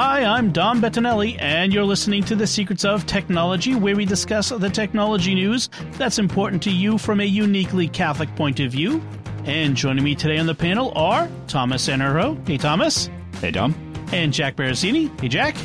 Hi, I'm Dom Bettinelli, and you're listening to The Secrets of Technology, where we discuss the technology news that's important to you from a uniquely Catholic point of view. And joining me today on the panel are Thomas Enero. Hey, Thomas. Hey, Dom. And Jack Barazzini. Hey, Jack.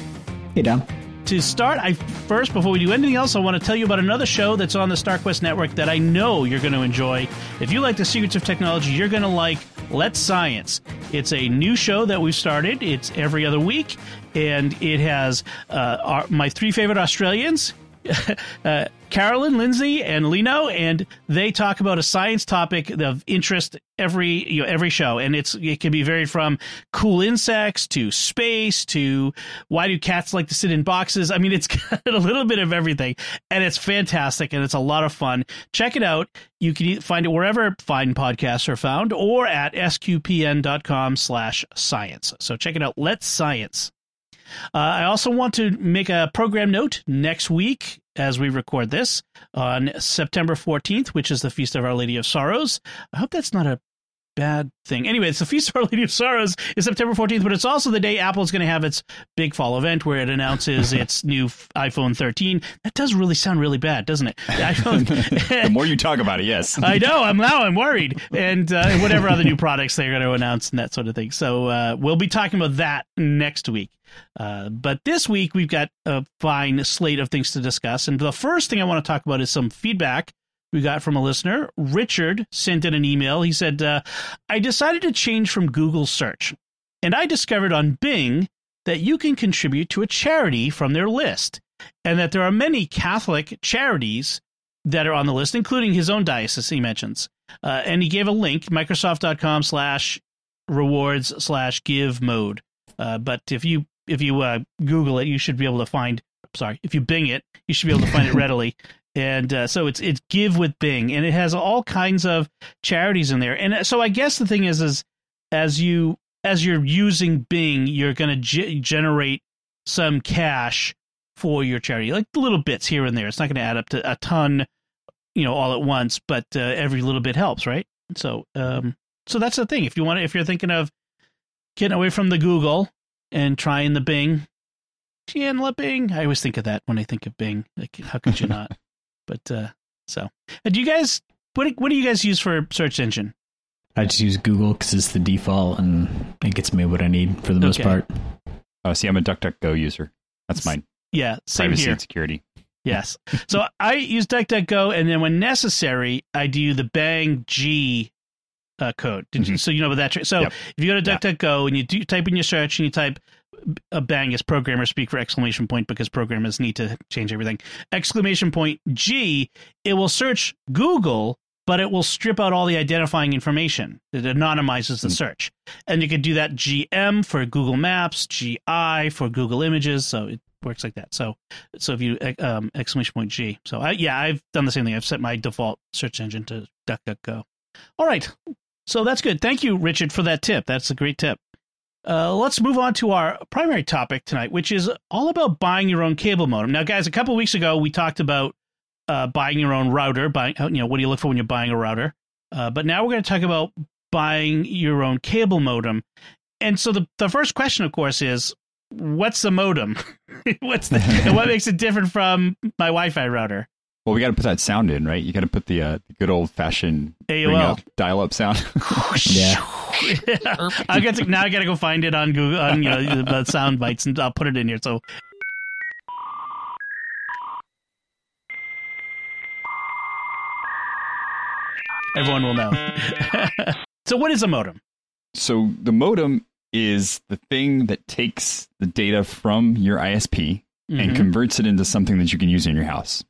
Hey, Dom. To start, I first, before we do anything else, I want to tell you about another show that's on the StarQuest network that I know you're going to enjoy. If you like the secrets of technology, you're going to like Let's Science. It's a new show that we've started. It's every other week, and it has uh, our, my three favorite Australians. uh, Carolyn, Lindsay, and Lino, and they talk about a science topic of interest every you know every show, and it's it can be varied from cool insects to space to why do cats like to sit in boxes. I mean, it's got a little bit of everything, and it's fantastic, and it's a lot of fun. Check it out. You can find it wherever fine podcasts are found, or at sqpn.com/science. So check it out. Let's science. Uh, I also want to make a program note next week as we record this on September 14th, which is the Feast of Our Lady of Sorrows. I hope that's not a bad thing. Anyway, it's the Feast of Our Lady of Sorrows is September 14th, but it's also the day Apple's going to have its big fall event where it announces its new iPhone 13. That does really sound really bad, doesn't it? The, iPhone, the more you talk about it, yes. I know. I'm now I'm worried, and uh, whatever other new products they're going to announce and that sort of thing. So uh, we'll be talking about that next week. Uh, but this week we've got a fine slate of things to discuss, and the first thing I want to talk about is some feedback we got from a listener. Richard sent in an email. He said, uh, I decided to change from Google search, and I discovered on Bing that you can contribute to a charity from their list, and that there are many Catholic charities that are on the list, including his own diocese, he mentions. Uh, and he gave a link, microsoft.com slash rewards slash give mode. Uh, but if you if you uh, Google it, you should be able to find. Sorry, if you Bing it, you should be able to find it readily and uh, so it's it's give with Bing, and it has all kinds of charities in there. And uh, so I guess the thing is, is as you as you're using Bing, you're going to ge- generate some cash for your charity, like little bits here and there. It's not going to add up to a ton, you know, all at once, but uh, every little bit helps, right? So, um, so that's the thing. If you want, if you're thinking of getting away from the Google and trying the Bing, Bing, I always think of that when I think of Bing. Like, how could you not? But uh, so, uh, do you guys what what do you guys use for search engine? I just use Google because it's the default and it gets me what I need for the most part. Oh, see, I'm a DuckDuckGo user. That's mine. Yeah, same Privacy here. and security. Yes. so I use DuckDuckGo, and then when necessary, I do the Bang G uh, code. Did mm-hmm. so you know about that? So yep. if you go to DuckDuckGo yeah. and you do, type in your search and you type a bang as programmers speak for exclamation point because programmers need to change everything. Exclamation point G, it will search Google, but it will strip out all the identifying information. It anonymizes the mm. search. And you could do that GM for Google Maps, GI for Google Images. So it works like that. So, so if you um, exclamation point G. So I, yeah, I've done the same thing. I've set my default search engine to DuckDuckGo. All right. So that's good. Thank you, Richard, for that tip. That's a great tip. Uh, let's move on to our primary topic tonight, which is all about buying your own cable modem. Now, guys, a couple weeks ago we talked about uh, buying your own router. Buying, you know, what do you look for when you're buying a router? Uh, but now we're going to talk about buying your own cable modem. And so the the first question, of course, is what's the modem? what's the what makes it different from my Wi-Fi router? Well, we got to put that sound in, right? You got to put the, uh, good old fashioned AOL dial up sound. yeah. I got to now. I got to go find it on Google on you know the sound bites, and I'll put it in here. So. Everyone will know. so, what is a modem? So, the modem is the thing that takes the data from your ISP mm-hmm. and converts it into something that you can use in your house.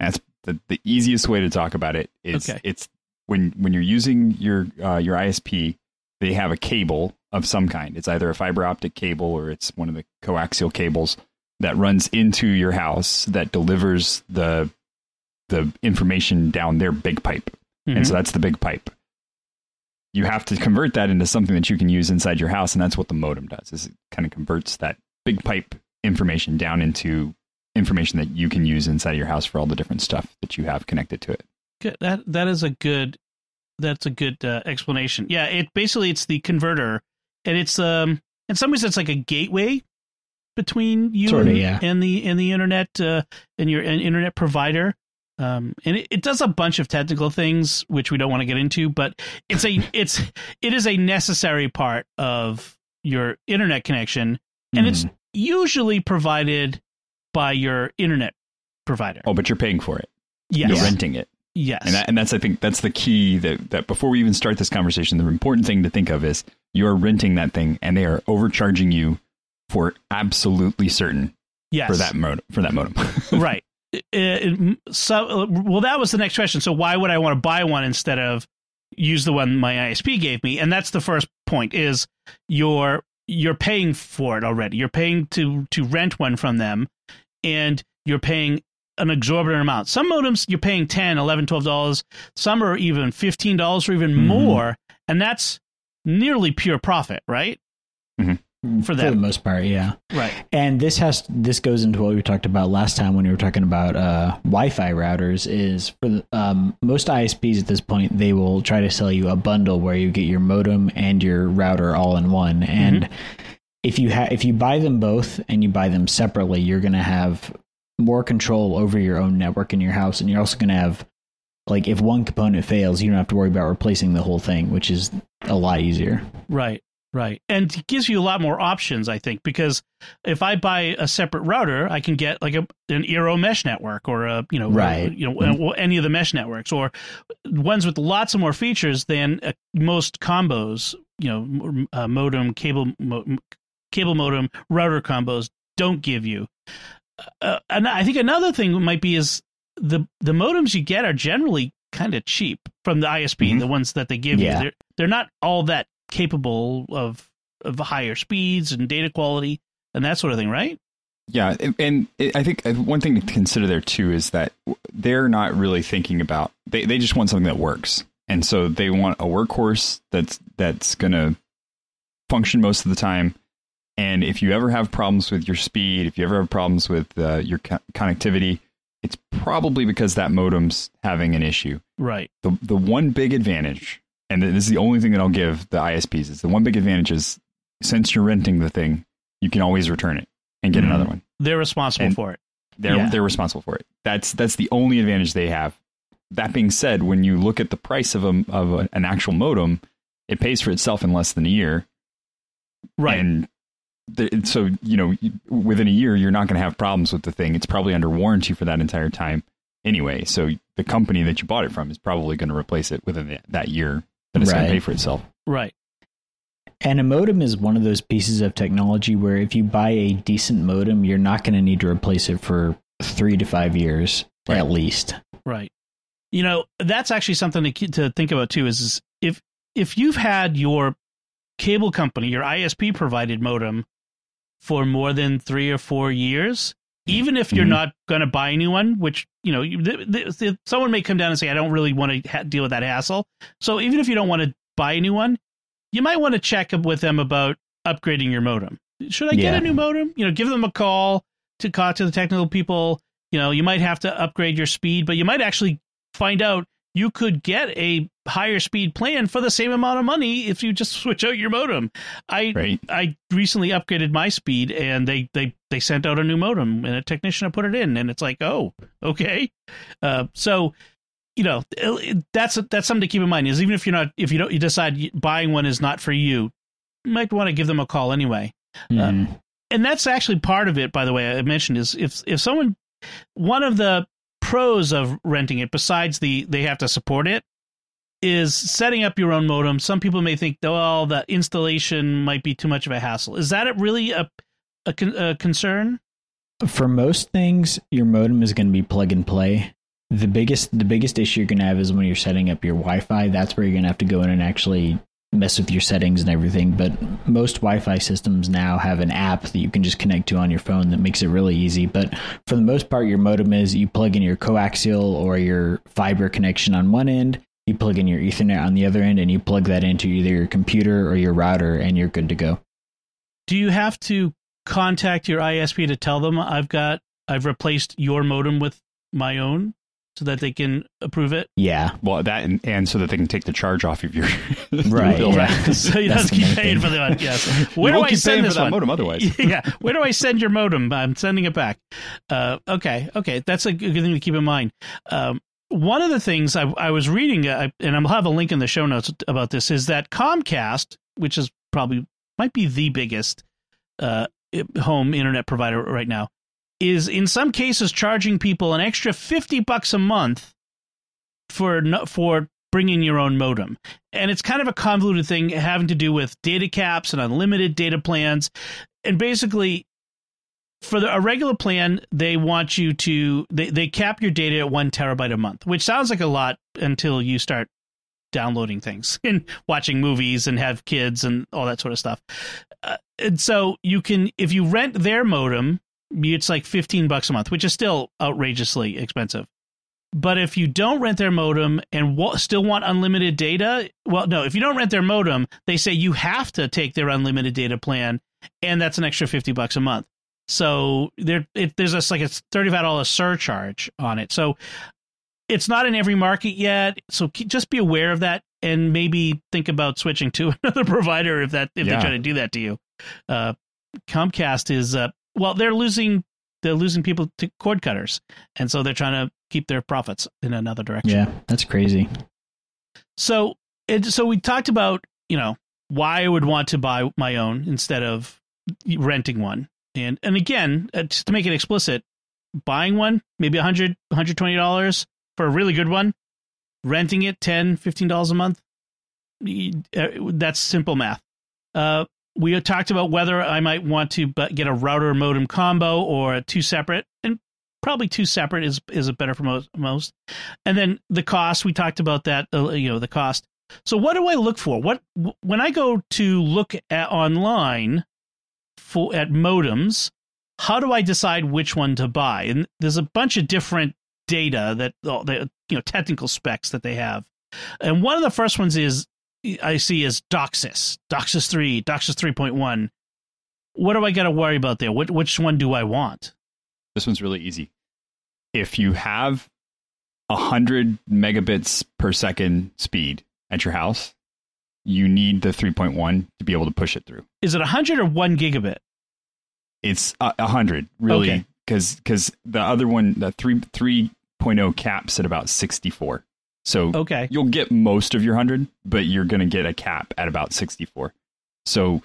That's the, the easiest way to talk about it is okay. it's when when you're using your uh, your ISP, they have a cable of some kind. It's either a fiber optic cable or it's one of the coaxial cables. that runs into your house that delivers the the information down their big pipe. Mm-hmm. And so that's the big pipe. You have to convert that into something that you can use inside your house, and that's what the modem does. Is it kind of converts that big pipe information down into information that you can use inside of your house for all the different stuff that you have connected to it. Good. That that is a good that's a good uh, explanation. Yeah, it basically it's the converter, and it's um in some ways it's like a gateway between you Sorta, and, yeah. and the and the internet uh, and your and internet provider. Um, and it, it does a bunch of technical things which we don't want to get into, but it's a it's it is a necessary part of your internet connection, and it's Mhm. usually provided by your internet provider. Oh, but you're paying for it. yes, You're renting it. yes, And that, and that's I think that's the key that that before we even start this conversation, the important thing to think of is you're renting that thing and they are overcharging you for absolutely certain yes. for that modem for that modem. right. It- it- so, uh, well, that was the next question. So, why would I want to buy one instead of use the one my ISP gave me? And that's the first point: is you're you're paying for it already. You're paying to to rent one from them, and you're paying an exorbitant amount. Some modems you're paying 10 11 12 dollars. Some are even fifteen dollars or even Mhm. more, and that's nearly pure profit, right? For for the most part, yeah. Right. And this has this goes into what we talked about last time when we were talking about uh, Wi-Fi routers. Is for the, um, most ISPs at this point, they will try to sell you a bundle where you get your modem and your router all in one. And if you have if you buy them both and you buy them separately, you're going to have more control over your own network in your house, and you're also going to have like if one component fails, you don't have to worry about replacing the whole thing, which is a lot easier. Right, right. And it gives you a lot more options, I think, because if I buy a separate router, I can get like a an Eero mesh network or a you know Right. you know any of the mesh networks or ones with lots of more features than uh, most combos. You know, uh, modem, cable, mo- cable modem, router combos don't give you. Uh, and I think another thing might be is the the modems you get are generally kind of cheap from the ISP, Mhm. the ones that they give Yeah. you. They're they're not all that capable of of higher speeds and data quality and that sort of thing, right? Yeah, and- and I think uh, one thing to consider there too is that they're not really thinking about they they just want something that works, and so they want a workhorse that's that's going to function most of the time. And if you ever have problems with your speed, if you ever have problems with uh, your co- connectivity, it's probably because that modem's having an issue. Right. The the one big advantage, and this is the only thing that I'll give the ISPs is the one big advantage is since you're renting the thing, you can always return it and get Mhm. another one They're responsible And- for it. they're Yeah. they're responsible for it. That's that's the only advantage they have. That being said, when you look at the price of a of a, an actual modem, it pays for itself in less than a year. Right. And so you know, within a year, you're not going to have problems with the thing. It's probably under warranty for that entire time anyway. So the company that you bought it from is probably going to replace it within the, that year. That it's going to pay for itself. right. And a modem is one of those pieces of technology where if you buy a decent modem, you're not going to need to replace it for three to five years Right. at least. Right. You know, that's actually something to to think about too. Is, is if if you've had your cable company, your ISP provided modem for more than three or four years, even if you're Mhm. not going to buy a new one, which you know, you- th- th- th- someone may come down and say, "I don't really want to ha- deal with that hassle." So even if you don't want to buy a new one, you might want to check with them about upgrading your modem. Should I get Yeah. a new modem? You know, give them a call to talk to the technical people. You know, you might have to upgrade your speed, but you might actually find out you could get a higher speed plan for the same amount of money if you just switch out your modem. I Right. I recently upgraded my speed and they they they sent out a new modem and a technician put it in and it's like, "Oh, okay." Uh, so you know, that's that's something to keep in mind is even if you're not if you don't you decide buying one is not for you, you might want to give them a call anyway Mhm. and that's actually part of it by the way i mentioned is if if someone one of the pros of renting it besides the they have to support it is setting up your own modem some people may think well the installation might be too much of a hassle is that really a a, a concern For most things, your modem is going to be plug and play. The biggest the biggest issue you're going to have is when you're setting up your Wi-Fi. That's where you're going to have to go in and actually mess with your settings and everything. But most Wi-Fi systems now have an app that you can just connect to on your phone that makes it really easy. But for the most part, your modem is you plug in your coaxial or your fiber connection on one end, you plug in your Ethernet on the other end, and you plug that into either your computer or your router, and you're good to go. Do you have to contact your ISP to tell them I've got I've replaced your modem with my own? So that they can approve it. Yeah. Well, that and, and so that they can take the charge off of your right. bill. Yeah. so you don't have to keep paying thing. for the one. Yes. Where you do I send this one? modem otherwise? yeah. Where do I send your modem? I'm sending it back. Uh, okay. Okay. That's a good thing to keep in mind. Um, one of the things I, I was reading, uh, and I'll have a link in the show notes about this, is that Comcast, which is probably might be the biggest uh, home internet provider right now, is in some cases charging people an extra 50 bucks a month for for bringing your own modem. And it's kind of a convoluted thing having to do with data caps and unlimited data plans. And basically for the, a regular plan, they want you to they, they cap your data at 1 terabyte a month, which sounds like a lot until you start downloading things and watching movies and have kids and all that sort of stuff. Uh, and so you can if you rent their modem it's like 15 bucks a month, which is still outrageously expensive. But if you don't rent their modem and w- still want unlimited data, well, no, if you don't rent their modem, they say you have to take their unlimited data plan, and that's an extra 50 bucks a month. So there, it, there's a like a $35 surcharge on it. So it's not in every market yet. So just be aware of that and maybe think about switching to another provider if that if yeah. they try to do that to you. Uh, Comcast is uh, well, they're losing they're losing people to cord cutters, and so they're trying to keep their profits in another direction. Yeah, that's crazy. So, it, so we talked about you know why I would want to buy my own instead of renting one, and and again, uh, just to make it explicit, buying one maybe 100 120 dollars for a really good one, renting it 10 15 dollars a month. That's simple math. Uh, we talked about whether I might want to get a router modem combo or two separate, and probably two separate is is better for most. most. And then the cost we talked about that. Uh, you know the cost. So what do I look for? What when I go to look at online for at modems? How do I decide which one to buy? And there's a bunch of different data that the you know technical specs that they have. And one of the first ones is I see is DOCSIS, DOCSIS 3, DOCSIS 3.1. What do I got to worry about there? Which, which one do I want? This one's really easy. If you have 100 megabits per second speed at your house, you need the 3.1 to be able to push it through. Is it 100 or 1 gigabit? It's a 100, really, because okay. because the other one, the 3 3.0 caps at about 64. So okay. you'll get most of your 100, but you're going to get a cap at about 64. So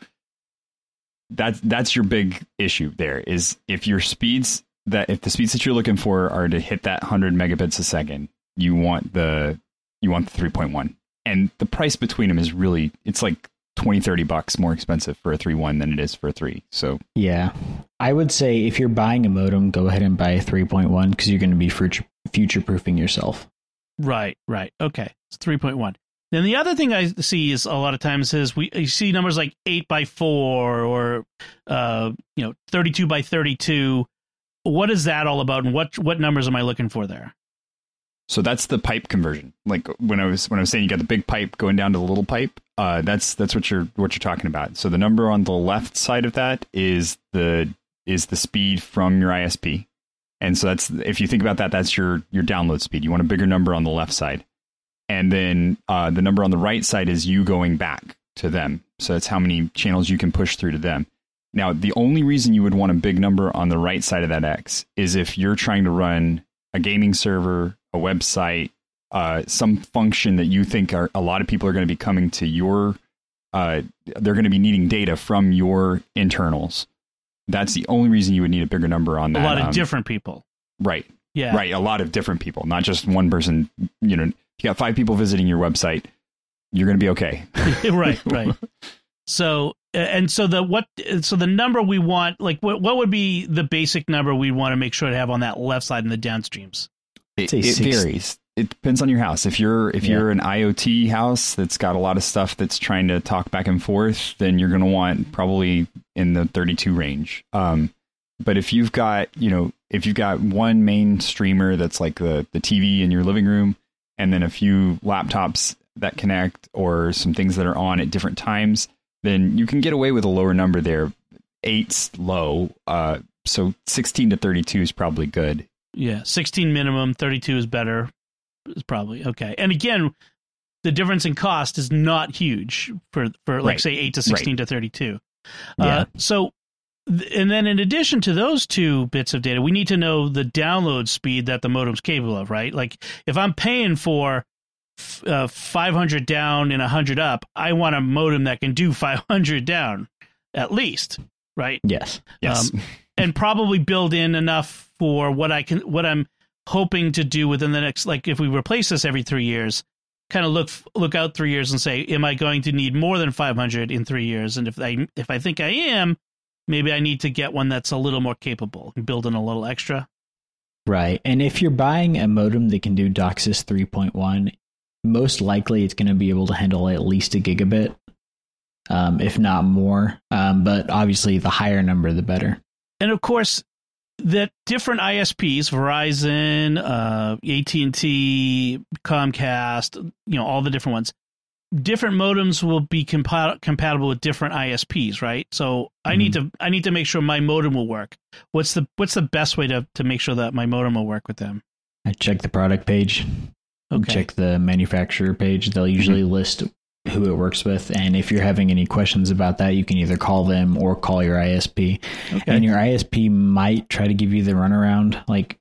that's that's your big issue there is if your speeds that if the speeds that you're looking for are to hit that 100 megabits a second, you want the you want the 3.1. And the price between them is really it's like 20 30 bucks more expensive for a 3.1 than it is for a 3. So Yeah. I would say if you're buying a modem, go ahead and buy a 3.1 cuz you're going to be future proofing yourself. Right, right. Okay. It's 3.1. Then the other thing I see is a lot of times is we see numbers like 8 by 4 or uh, you know 32 by 32. What is that all about and what what numbers am I looking for there? So that's the pipe conversion. Like when I was when I was saying you got the big pipe going down to the little pipe, uh, that's that's what you're what you're talking about. So the number on the left side of that is the is the speed from your ISP. And so that's if you think about that, that's your your download speed. You want a bigger number on the left side, and then uh, the number on the right side is you going back to them. So that's how many channels you can push through to them. Now, the only reason you would want a big number on the right side of that X is if you're trying to run a gaming server, a website, uh, some function that you think are, a lot of people are going to be coming to your, uh, they're going to be needing data from your internals. That's the only reason you would need a bigger number on that. A lot of um, different people. Right. Yeah. Right. A lot of different people, not just one person. You know, if you got five people visiting your website, you're going to be okay. right. Right. So and so the what so the number we want like what what would be the basic number we want to make sure to have on that left side in the downstreams? It, it varies. it depends on your house. If you're if Yeah. you're an IoT house that's got a lot of stuff that's trying to talk back and forth, then you're going to want probably in the 32 range. Um, but if you've got you know if you've got one main streamer that's like the the TV in your living room, and then a few laptops that connect or some things that are on at different times, then you can get away with a lower number there. Eight's low, uh, so 16 to 32 is probably good. Yeah, 16 minimum, 32 is better. Is probably okay. And again, the difference in cost is not huge for for like Right. say 8 to 16 to 32. Yeah. Uh, so and then in addition to those two bits of data, we need to know the download speed that the modem's capable of, right? Like if I'm paying for uh, 500 down and 100 up, I want a modem that can do 500 down at least, right? Yes. Yes. Um, and probably build in enough for what I can, what I'm hoping to do within the next, like if we replace this every three years, kind of look look out three years and say, am I going to need more than 500 in three years? And if I if I think I am, maybe I need to get one that's a little more capable, build in a little extra. Right. And if you're buying a modem that can do DOCSIS 3.1, most likely it's going to be able to handle at least a gigabit, um, if not more. Um, but obviously, the higher number, the better. and of course that different ISPs, Verizon, uh, AT&T, Comcast, you know, all the different ones, different modems will be compa- compatible with different ISPs, right? So I need to I need to make sure my modem will work. What's the what's the best way to to make sure that my modem will work with them? I check the product page, Okay. check the manufacturer page. They'll usually list who it works with. And if you're having any questions about that, you can either call them or call your ISP. Okay. And your ISP might try to give you the runaround. Like,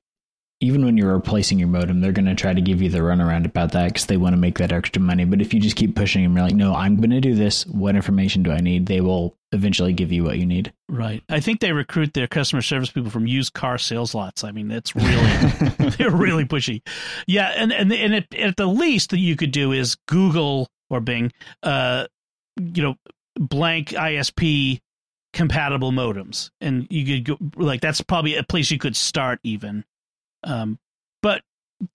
even when you're replacing your modem, they're going to try to give you the runaround about that because they want to make that extra money. But if you just keep pushing them, you're like, no, I'm going to do this. What information do I need? They will eventually give you what you need. Right. I think they recruit their customer service people from used car sales lots. I mean, that's really they're really pushy. Yeah, and and and at, at the least that you could do is Google or Bing, uh, you know, blank ISP compatible modems, and you could go like that's probably a place you could start even. Um, but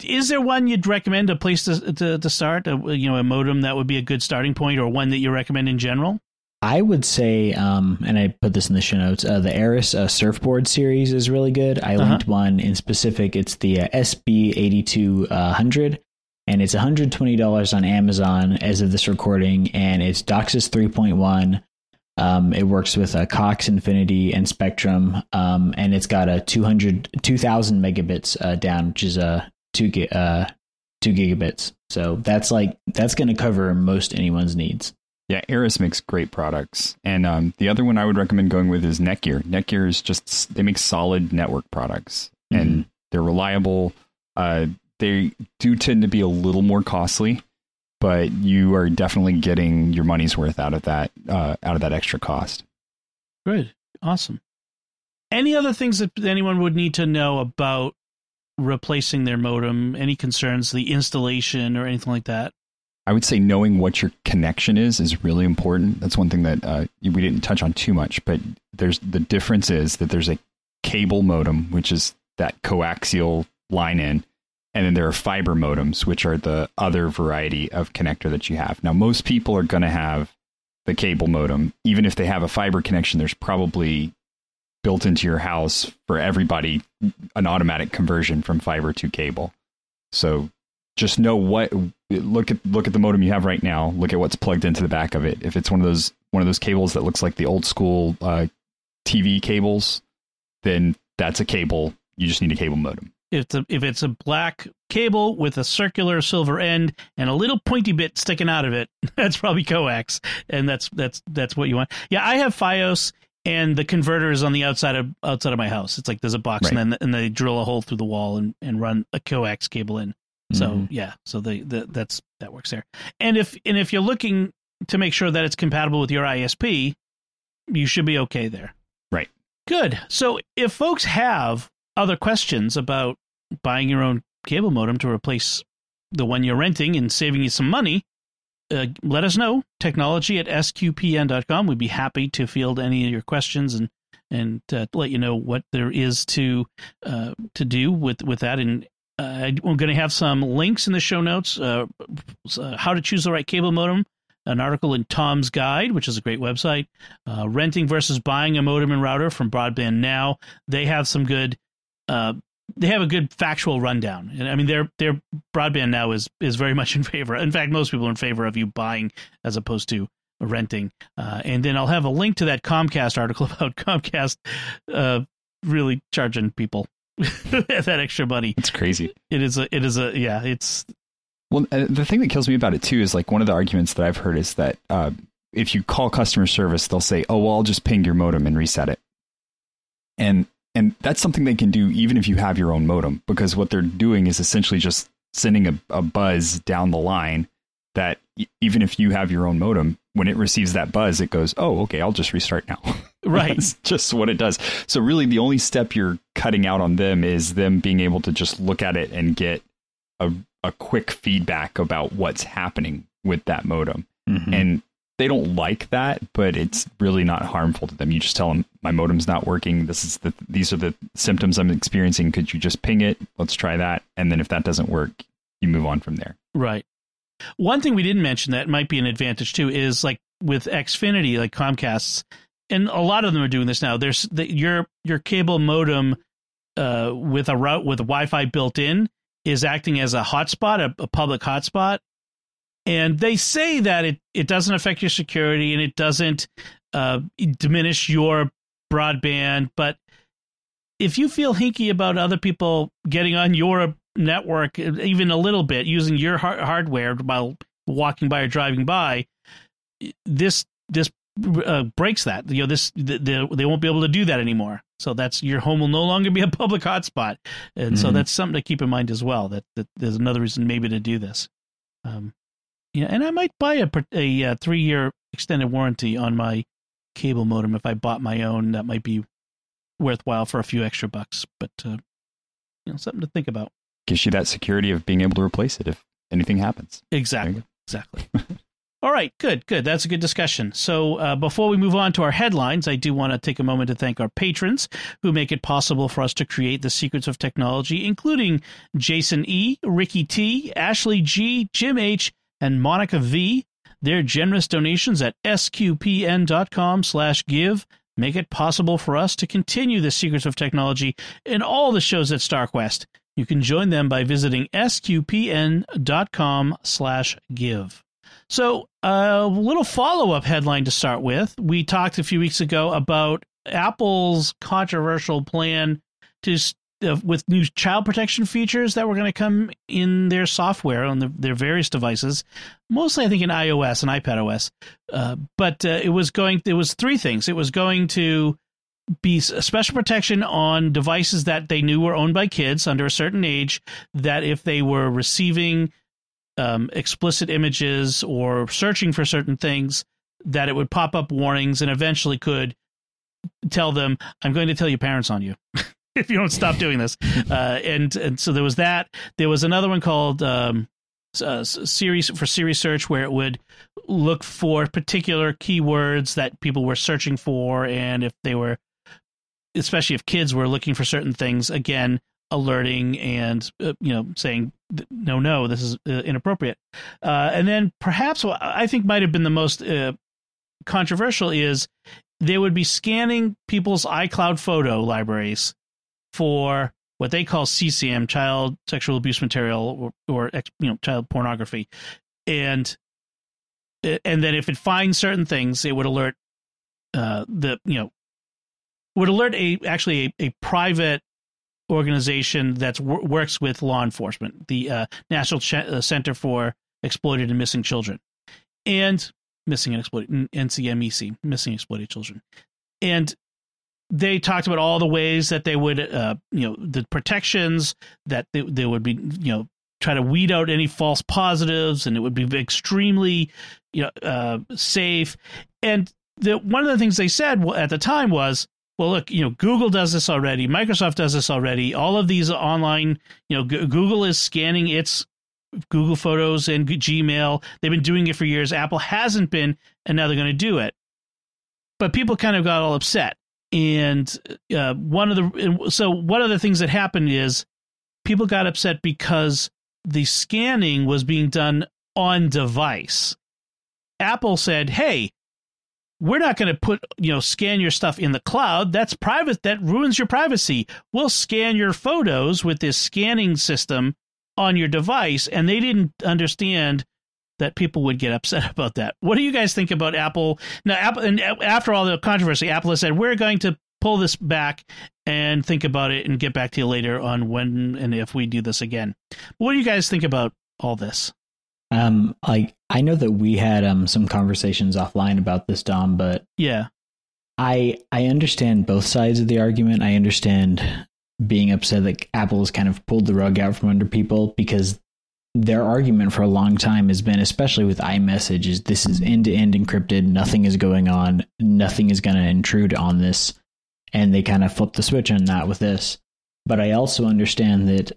is there one you'd recommend a place to to, to start? A, you know, a modem that would be a good starting point, or one that you recommend in general? I would say, um, and I put this in the show notes, uh, the Arris uh, surfboard series is really good. I Uh-huh. linked one in specific. It's the uh, SB8200, and it's $120 on Amazon as of this recording, and it's DOCSIS 3.1. Um, it works with uh, Cox Xfinity and Spectrum, um, and it's got a 200, 2000 megabits uh, down, which is a two, uh, two gigabits. So that's like, that's going to cover most anyone's needs. Yeah, Arris makes great products. And um, the other one I would recommend going with is Netgear. Netgear is just, they make solid network products and they're reliable. Uh, they do tend to be a little more costly, but you are definitely getting your money's worth out of that, uh, out of that extra cost. Good. Awesome. Any other things that anyone would need to know about replacing their modem? Any concerns, the installation or anything like that? I would say knowing what your connection is is really important. That's one thing that uh, we didn't touch on too much, but there's the difference is that there's a cable modem, which is that coaxial line in, and then there are fiber modems, which are the other variety of connector that you have. Now, most people are going to have the cable modem, even if they have a fiber connection. There's probably built into your house for everybody an automatic conversion from fiber to cable. So just know what look at look at the modem you have right now. Look at what's plugged into the back of it. If it's one of those one of those cables that looks like the old school uh, TV cables, then that's a cable. You just need a cable modem. If it's a, if it's a black cable with a circular silver end and a little pointy bit sticking out of it, that's probably coax, and that's that's that's what you want. Yeah, I have FiOS, and the converter is on the outside of outside of my house. It's like there's a box, and then and they drill a hole through the wall and and run a coax cable in. So Mhm. yeah, so they the, that's that works there. And if and if you're looking to make sure that it's compatible with your ISP, you should be okay there. Right. Good. So if folks have other questions about buying your own cable modem to replace the one you're renting and saving you some money, uh, let us know. Technology at sqpn.com. We'd be happy to field any of your questions and and uh, let you know what there is to uh, to do with with that and I'm going to have some links in the show notes. Uh, uh, how to choose the right cable modem, an article in Tom's Guide, which is a great website. Uh, renting versus buying a modem and router from Broadband Now. They have some good. They have a good factual rundown. And I mean, their their broadband now is is very much in favor. In fact, most people are in favor of you buying as opposed to renting. Uh, and then I'll have a link to that Comcast article about Comcast uh, really charging people that extra money. It's crazy. It is a. It is a. Yeah. It's. Well, the thing that kills me about it too is like one of the arguments that I've heard is that uh, if you call customer service, they'll say, "Oh, well, I'll just ping your modem and reset it," and and that's something they can do even if you have your own modem because what they're doing is essentially just sending a, a buzz down the line that even if you have your own modem, when it receives that buzz, it goes, "Oh, okay, I'll just restart now." Right. That's just what it does. So really, the only step you're cutting out on them is them being able to just look at it and get a a quick feedback about what's happening with that modem. Mm-hmm. And they don't like that, but it's really not harmful to them. You just tell them my modem's not working. This is the these are the symptoms I'm experiencing. Could you just ping it? Let's try that. And then if that doesn't work, you move on from there. Right. One thing we didn't mention that might be an advantage too is like with Xfinity, like Comcast's, and a lot of them are doing this now. There's the, your your cable modem uh, with a route with Wi-Fi built in is acting as a hotspot, a, a public hotspot, and they say that it it doesn't affect your security and it doesn't uh, diminish your broadband, but if you feel hinky about other people getting on your network even a little bit using your hardware while walking by or driving by, this this uh, breaks that. You know, this the, the, they won't be able to do that anymore. So that's your home will no longer be a public hotspot, and mm-hmm. so that's something to keep in mind as well. That, that there's another reason maybe to do this. Um, yeah, and I might buy a a, a uh, three year extended warranty on my cable modem if I bought my own. That might be worthwhile for a few extra bucks, but uh, you know, something to think about. Gives you that security of being able to replace it if anything happens. Exactly. Exactly. All right, good, good. That's a good discussion. So, uh, before we move on to our headlines, I do want to take a moment to thank our patrons who make it possible for us to create the secrets of technology, including Jason E., Ricky T., Ashley G., Jim H., and Monica V. Their generous donations at sqpn.com/give make it possible for us to continue the secrets of technology in all the shows at StarQuest. You can join them by visiting sqpn.com/give. So, a little follow up headline to start with. We talked a few weeks ago about Apple's controversial plan to with new child protection features that were going to come in their software on the, their various devices, mostly I think in iOS and iPadOS. Uh, but uh, it was going. It was three things. It was going to be special protection on devices that they knew were owned by kids under a certain age. That if they were receiving um, explicit images or searching for certain things, that it would pop up warnings and eventually could tell them, "I'm going to tell your parents on you." if you don't stop doing this, uh, and and so there was that. There was another one called um, uh, series for Siri search where it would look for particular keywords that people were searching for, and if they were, especially if kids were looking for certain things, again alerting and uh, you know saying no no this is uh, inappropriate. Uh, and then perhaps what i think might have been the most uh, controversial is they would be scanning people's icloud photo libraries for what they call CSAM child sexual abuse material or, or you know child pornography. And and then if it finds certain things it would alert uh, the you know would alert a actually a, a private organization that works with law enforcement, the uh, National Ch- uh, Center for Exploited and Missing Children, and missing and exploited NCMEC, missing exploited children, and they talked about all the ways that they would, uh, you know, the protections that they, they would be, you know, try to weed out any false positives, and it would be extremely, you know, uh, safe. And the one of the things they said at the time was well, look, you know, Google does this already. Microsoft does this already. All of these online, you know, G- Google is scanning its Google Photos and Gmail. They've been doing it for years. Apple hasn't been, and now they're going to do it. But people kind of got all upset. And uh, one of the so one of the things that happened is people got upset because the scanning was being done on device. Apple said, "Hey, we're not going to put, you know, scan your stuff in the cloud. That's private. That ruins your privacy. We'll scan your photos with this scanning system on your device." And they didn't understand that people would get upset about that. What do you guys think about Apple? Now, Apple, and after all the controversy, Apple has said we're going to pull this back and think about it and get back to you later on when and if we do this again. What do you guys think about all this? Um, like I know that we had um some conversations offline about this, Dom, but yeah, I I understand both sides of the argument. I understand being upset that Apple has kind of pulled the rug out from under people because their argument for a long time has been, especially with iMessage, is this is end to end encrypted. Nothing is going on. Nothing is going to intrude on this. And they kind of flip the switch on that with this. But I also understand that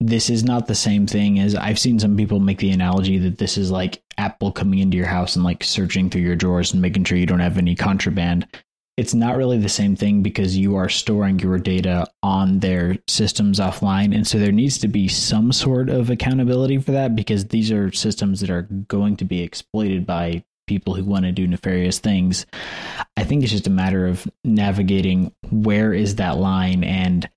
this is not the same thing as I've seen some people make the analogy that this is like Apple coming into your house and like searching through your drawers and making sure you don't have any contraband it's not really the same thing because you are storing your data on their systems offline. And so there needs to be some sort of accountability for that because these are systems that are going to be exploited by people who want to do nefarious things. I think it's just a matter of navigating where is that line and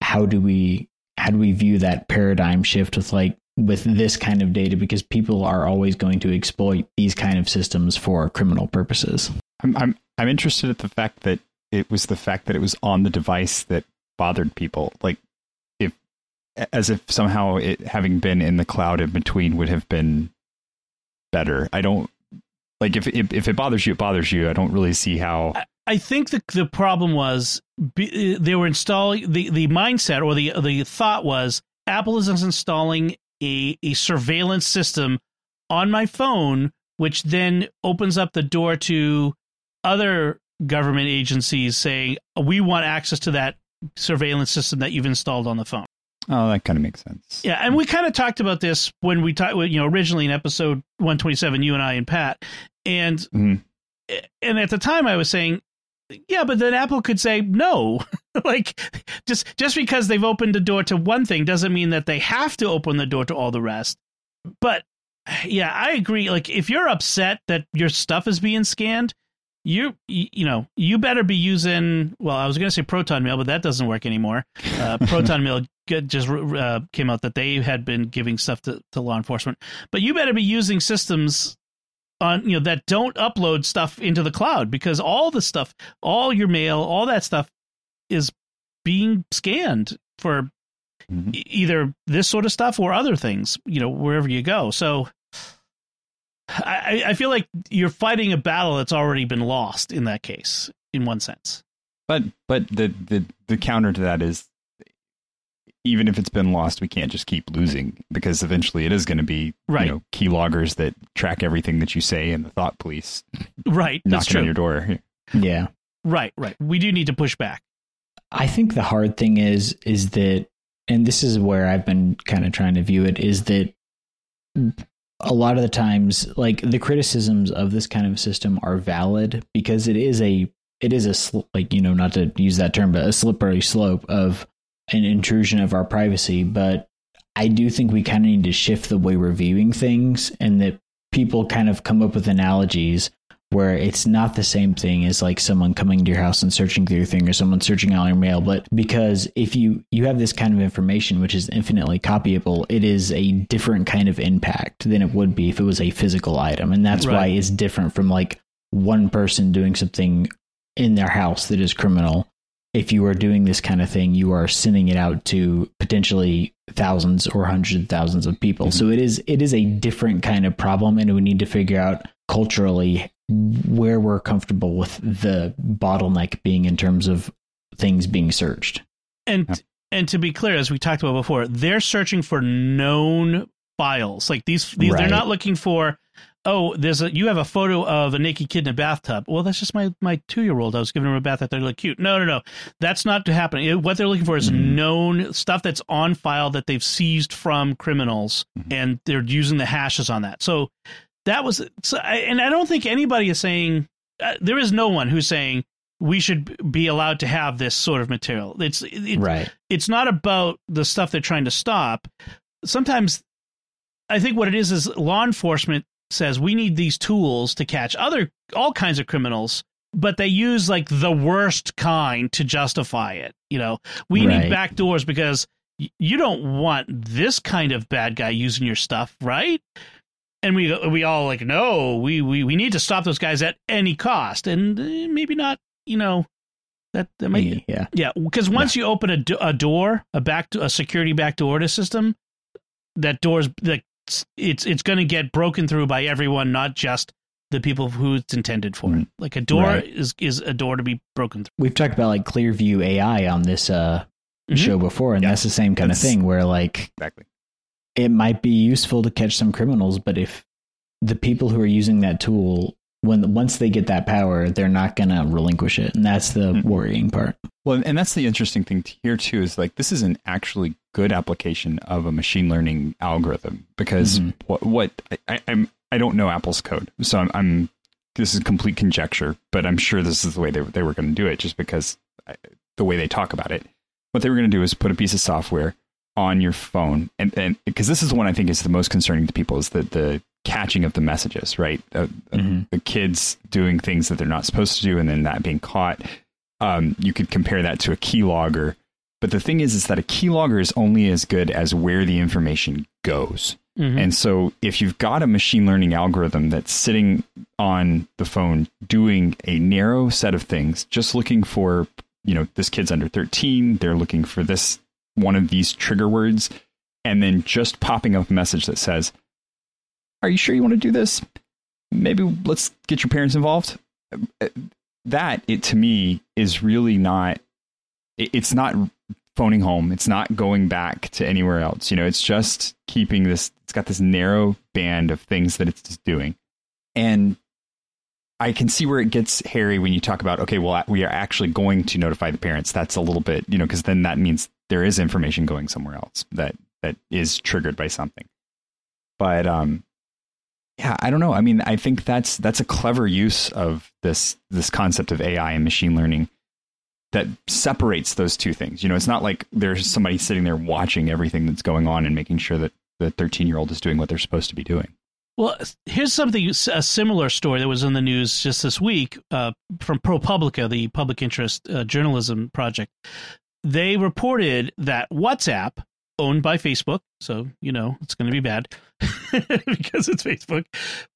how do we how do we view that paradigm shift with like with this kind of data because people are always going to exploit these kind of systems for criminal purposes. I'm I'm I'm interested at the fact that it was the fact that it was on the device that bothered people. Like if as if somehow it having been in the cloud in between would have been better. I don't like if if, if it bothers you, it bothers you. I don't really see how. I, I think the the problem was they were installing the the mindset or the the thought was Apple is installing a a surveillance system on my phone, which then opens up the door to other government agencies saying we want access to that surveillance system that you've installed on the phone. Oh, that kind of makes sense. Yeah, and we kind of talked about this when we talked, you know, originally in episode 127, you and I and Pat, and mm-hmm. and at the time I was saying, yeah, but then Apple could say no, like just just because they've opened the door to one thing doesn't mean that they have to open the door to all the rest. But yeah, I agree. Like if you're upset that your stuff is being scanned, you you know you better be using well i was going to say proton mail but that doesn't work anymore uh, proton mail just uh, came out that they had been giving stuff to, to law enforcement but you better be using systems on you know that don't upload stuff into the cloud because all the stuff all your mail all that stuff is being scanned for mm-hmm. e- either this sort of stuff or other things you know wherever you go so I, I feel like you're fighting a battle that's already been lost in that case, in one sense. But but the the the counter to that is even if it's been lost, we can't just keep losing because eventually it is going to be right. you know keyloggers that track everything that you say and the thought police right knocking on your door. Yeah. Right, right. We do need to push back. I think the hard thing is is that and this is where I've been kind of trying to view it is that a lot of the times like the criticisms of this kind of system are valid because it is a it is a sl- like you know not to use that term but a slippery slope of an intrusion of our privacy but i do think we kind of need to shift the way we're viewing things and that people kind of come up with analogies where it's not the same thing as like someone coming to your house and searching through your thing or someone searching all your mail but because if you you have this kind of information which is infinitely copyable it is a different kind of impact than it would be if it was a physical item and that's right. why it's different from like one person doing something in their house that is criminal if you are doing this kind of thing you are sending it out to potentially thousands or hundreds of thousands of people mm-hmm. so it is it is a different kind of problem and we need to figure out culturally where we're comfortable with the bottleneck being in terms of things being searched. And yeah. and to be clear, as we talked about before, they're searching for known files. Like these, these right. they're not looking for. Oh, there's a you have a photo of a naked kid in a bathtub. Well, that's just my my two year old. I was giving him a bath that they look cute. No, no, no, that's not happening. What they're looking for is mm-hmm. known stuff that's on file that they've seized from criminals, mm-hmm. and they're using the hashes on that. So that was so, and I don't think anybody is saying uh, there is no one who's saying we should be allowed to have this sort of material. It's it, right. It's not about the stuff they're trying to stop. Sometimes I think what it is is law enforcement says we need these tools to catch other all kinds of criminals, but they use like the worst kind to justify it. You know, we Right. need back doors because y- you don't want this kind of bad guy using your stuff, right? And we we all like no, we we we need to stop those guys at any cost, and eh, maybe not. You know, that that might yeah. yeah, because once you open a, do- a door, a back a security back door to system, that door's like it's it's it's going to get broken through by everyone, not just the people who it's intended for. Mhm. Like a door Right. is is a door to be broken through. We've talked about like Clearview AI on this uh, Mhm. show before, and Yeah. that's the same kind of thing where like Exactly. it might be useful to catch some criminals, but if the people who are using that tool, when once they get that power, they're not going to relinquish it, and that's the Mhm. worrying part. Well, and that's the interesting thing to here too is like this isn't actually good application of a machine learning algorithm because Mhm. what what I, I'm I don't know Apple's code, so I'm, I'm this is complete conjecture, but I'm sure this is the way they they were going to do it, just because I, the way they talk about it. What they were going to do is put a piece of software on your phone, and and because this is the one I think is the most concerning to people is that the catching of the messages, right? Uh, uh, Mhm. the kids doing things that they're not supposed to do, and then that being caught. Um, you could compare that to a keylogger, but the thing is, is that a keylogger is only as good as where the information goes. Mhm. And so if you've got a machine learning algorithm that's sitting on the phone doing a narrow set of things, just looking for, you know, this kid's under 13, they're looking for this one of these trigger words, and then just popping up a message that says, Are you sure you want to do this? Maybe let's get your parents involved. Uh, That, it to me, is really not, it's not phoning home. It's not going back to anywhere else. You know, it's just keeping this, it's got this narrow band of things that it's just doing. And I can see where it gets hairy when you talk about, okay, well, we are actually going to notify the parents. That's a little bit, you know, because then that means there is information going somewhere else that, that is triggered by something. But, um, yeah, I don't know. I mean, I think that's that's a clever use of this this concept of AI and machine learning that separates those two things. You know, it's not like there's somebody sitting there watching everything that's going on and making sure that the 13 year old is doing what they're supposed to be doing. Well, here's something a similar story that was in the news just this week uh, from ProPublica, the public interest uh, journalism project. They reported that WhatsApp, owned by Facebook, so you know it's going to be bad because it's Facebook,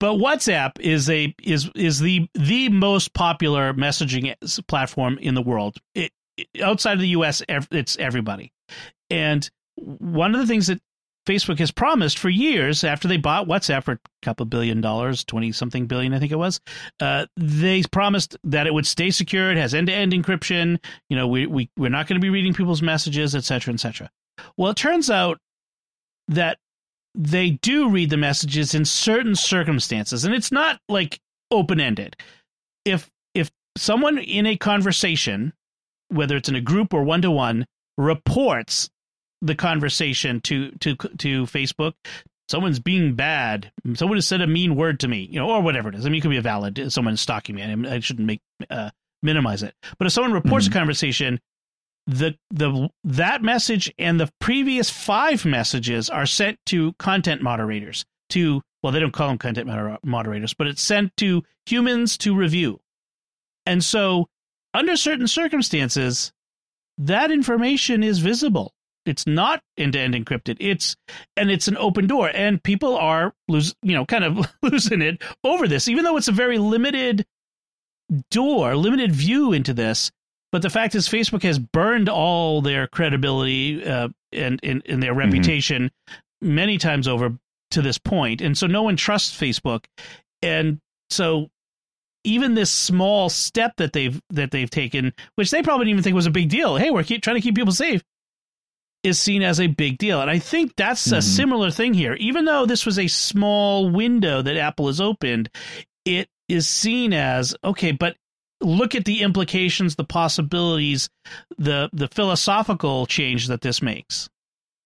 but WhatsApp is a is is the the most popular messaging platform in the world. It, it, outside of the U.S., it's everybody, and one of the things that Facebook has promised for years after they bought WhatsApp for a couple billion dollars, 20 something billion, I think it was. Uh, they promised that it would stay secure. It has end to end encryption. You know, we, we, we're not going to be reading people's messages, et cetera, et cetera. Well, it turns out that they do read the messages in certain circumstances, and it's not like open ended. If, if someone in a conversation, whether it's in a group or one to one, reports the conversation to to to Facebook. Someone's being bad. Someone has said a mean word to me, you know, or whatever it is. I mean, it could be a valid. Someone's stalking me. I, I shouldn't make uh, minimize it. But if someone reports Mhm. a conversation, the the that message and the previous five messages are sent to content moderators. To well, they don't call them content moder- moderators, but it's sent to humans to review. And so, under certain circumstances, that information is visible it's not end-to-end encrypted it's and it's an open door and people are lose you know kind of losing it over this even though it's a very limited door limited view into this but the fact is facebook has burned all their credibility uh, and, and, and their reputation many times over to this point and so no one trusts facebook and so even this small step that they've that they've taken which they probably didn't even think was a big deal hey we're keep, trying to keep people safe is seen as a big deal. And I think that's a Mhm. similar thing here. Even though this was a small window that Apple has opened, it is seen as okay, but look at the implications, the possibilities, the the philosophical change that this makes.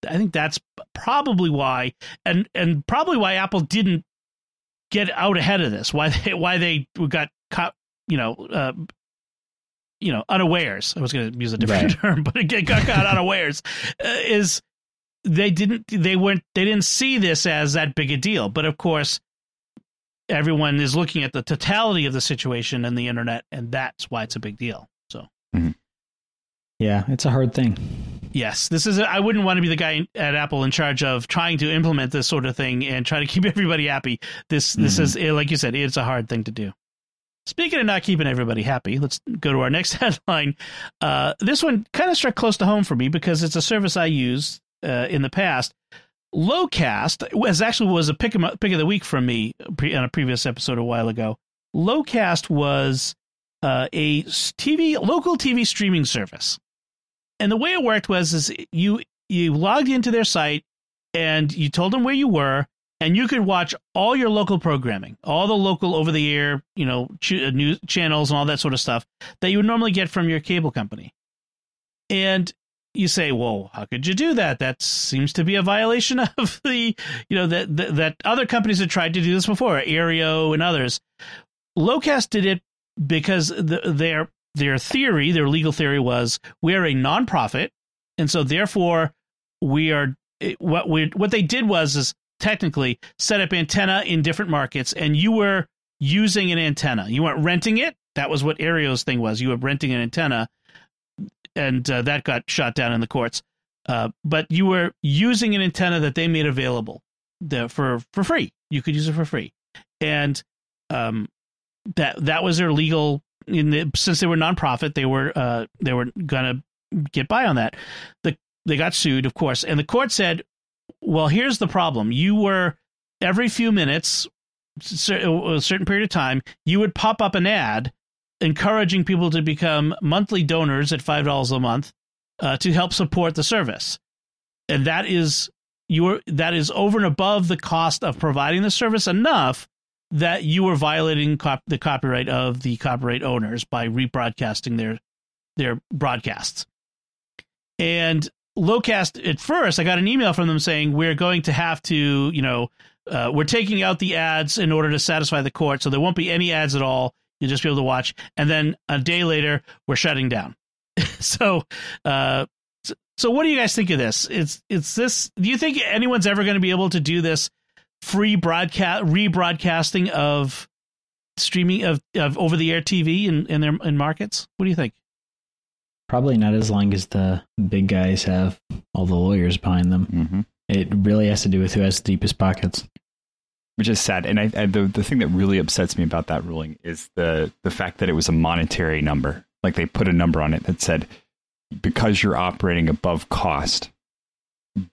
I think that's probably why and and probably why Apple didn't get out ahead of this. Why they why they got caught, you know, uh, you know unawares. I was going to use a different right. term, but it got caught unawares. Uh, is they didn't they weren't they didn't see this as that big a deal. But of course, everyone is looking at the totality of the situation and the internet, and that's why it's a big deal. So. Mm-hmm. Yeah, it's a hard thing. Yes, this is. I wouldn't want to be the guy at Apple in charge of trying to implement this sort of thing and try to keep everybody happy. This, this mm-hmm. is eh, like you said, it's a hard thing to do. Speaking of not keeping everybody happy, let's go to our next headline. Uh, this one kind of struck close to home for me because it's a service I use uh, in the past. Locast was actually was a pick of, pick of the week from me on a previous episode a while ago. Locast was uh, a TV local TV streaming service and the way it worked was is you you logged into their site and you told them where you were and you could watch all your local programming, all the local over the air, you know, ch- uh, news channels and all that sort of stuff that you would normally get from your cable company. And you say, "Well, how could you do that? That seems to be a violation of the, you know, that that, other companies had tried to do this before, Aereo and others." Locast did it because the, their their theory, their legal theory was we're a nonprofit, and so therefore we are eh, what we what they did was is technically set up antenna in different markets, and you were using an antenna. You weren't renting it. That was what Aereo's thing was. You were renting an antenna, and uh, that got shot down in the courts. Uh, but you were using an antenna that they made available for for free. You could use it for free, and um, that that was their legal in the, since they were nonprofit, they were uh, they were gonna get by on that. The they got sued, of course, and the court said, "Well, here's the problem. You were every few minutes, a certain period of time, you would pop up an ad encouraging people to become monthly donors at five dollars a month uh, to help support the service, and that is your that is over and above the cost of providing the service enough that you are violating cop- the copyright of the copyright owners by rebroadcasting their their broadcasts. And Locast at first, I got an email from them saying we're going to have to, you know, uh, we're taking out the ads in order to satisfy the court, so there won't be any ads at all. You'll just be able to watch. And then a day later, we're shutting down. so, uh, so what do you guys think of this? It's it's this. Do you think anyone's ever going to be able to do this free broadcast rebroadcasting of streaming of, of over the air TV in, in their in markets? What do you think? Probably not as long as the big guys have all the lawyers behind them. Mm-hmm. It really has to do with who has the deepest pockets. Which is sad, and I, I, the the thing that really upsets me about that ruling is the the fact that it was a monetary number. Like they put a number on it that said because you're operating above cost,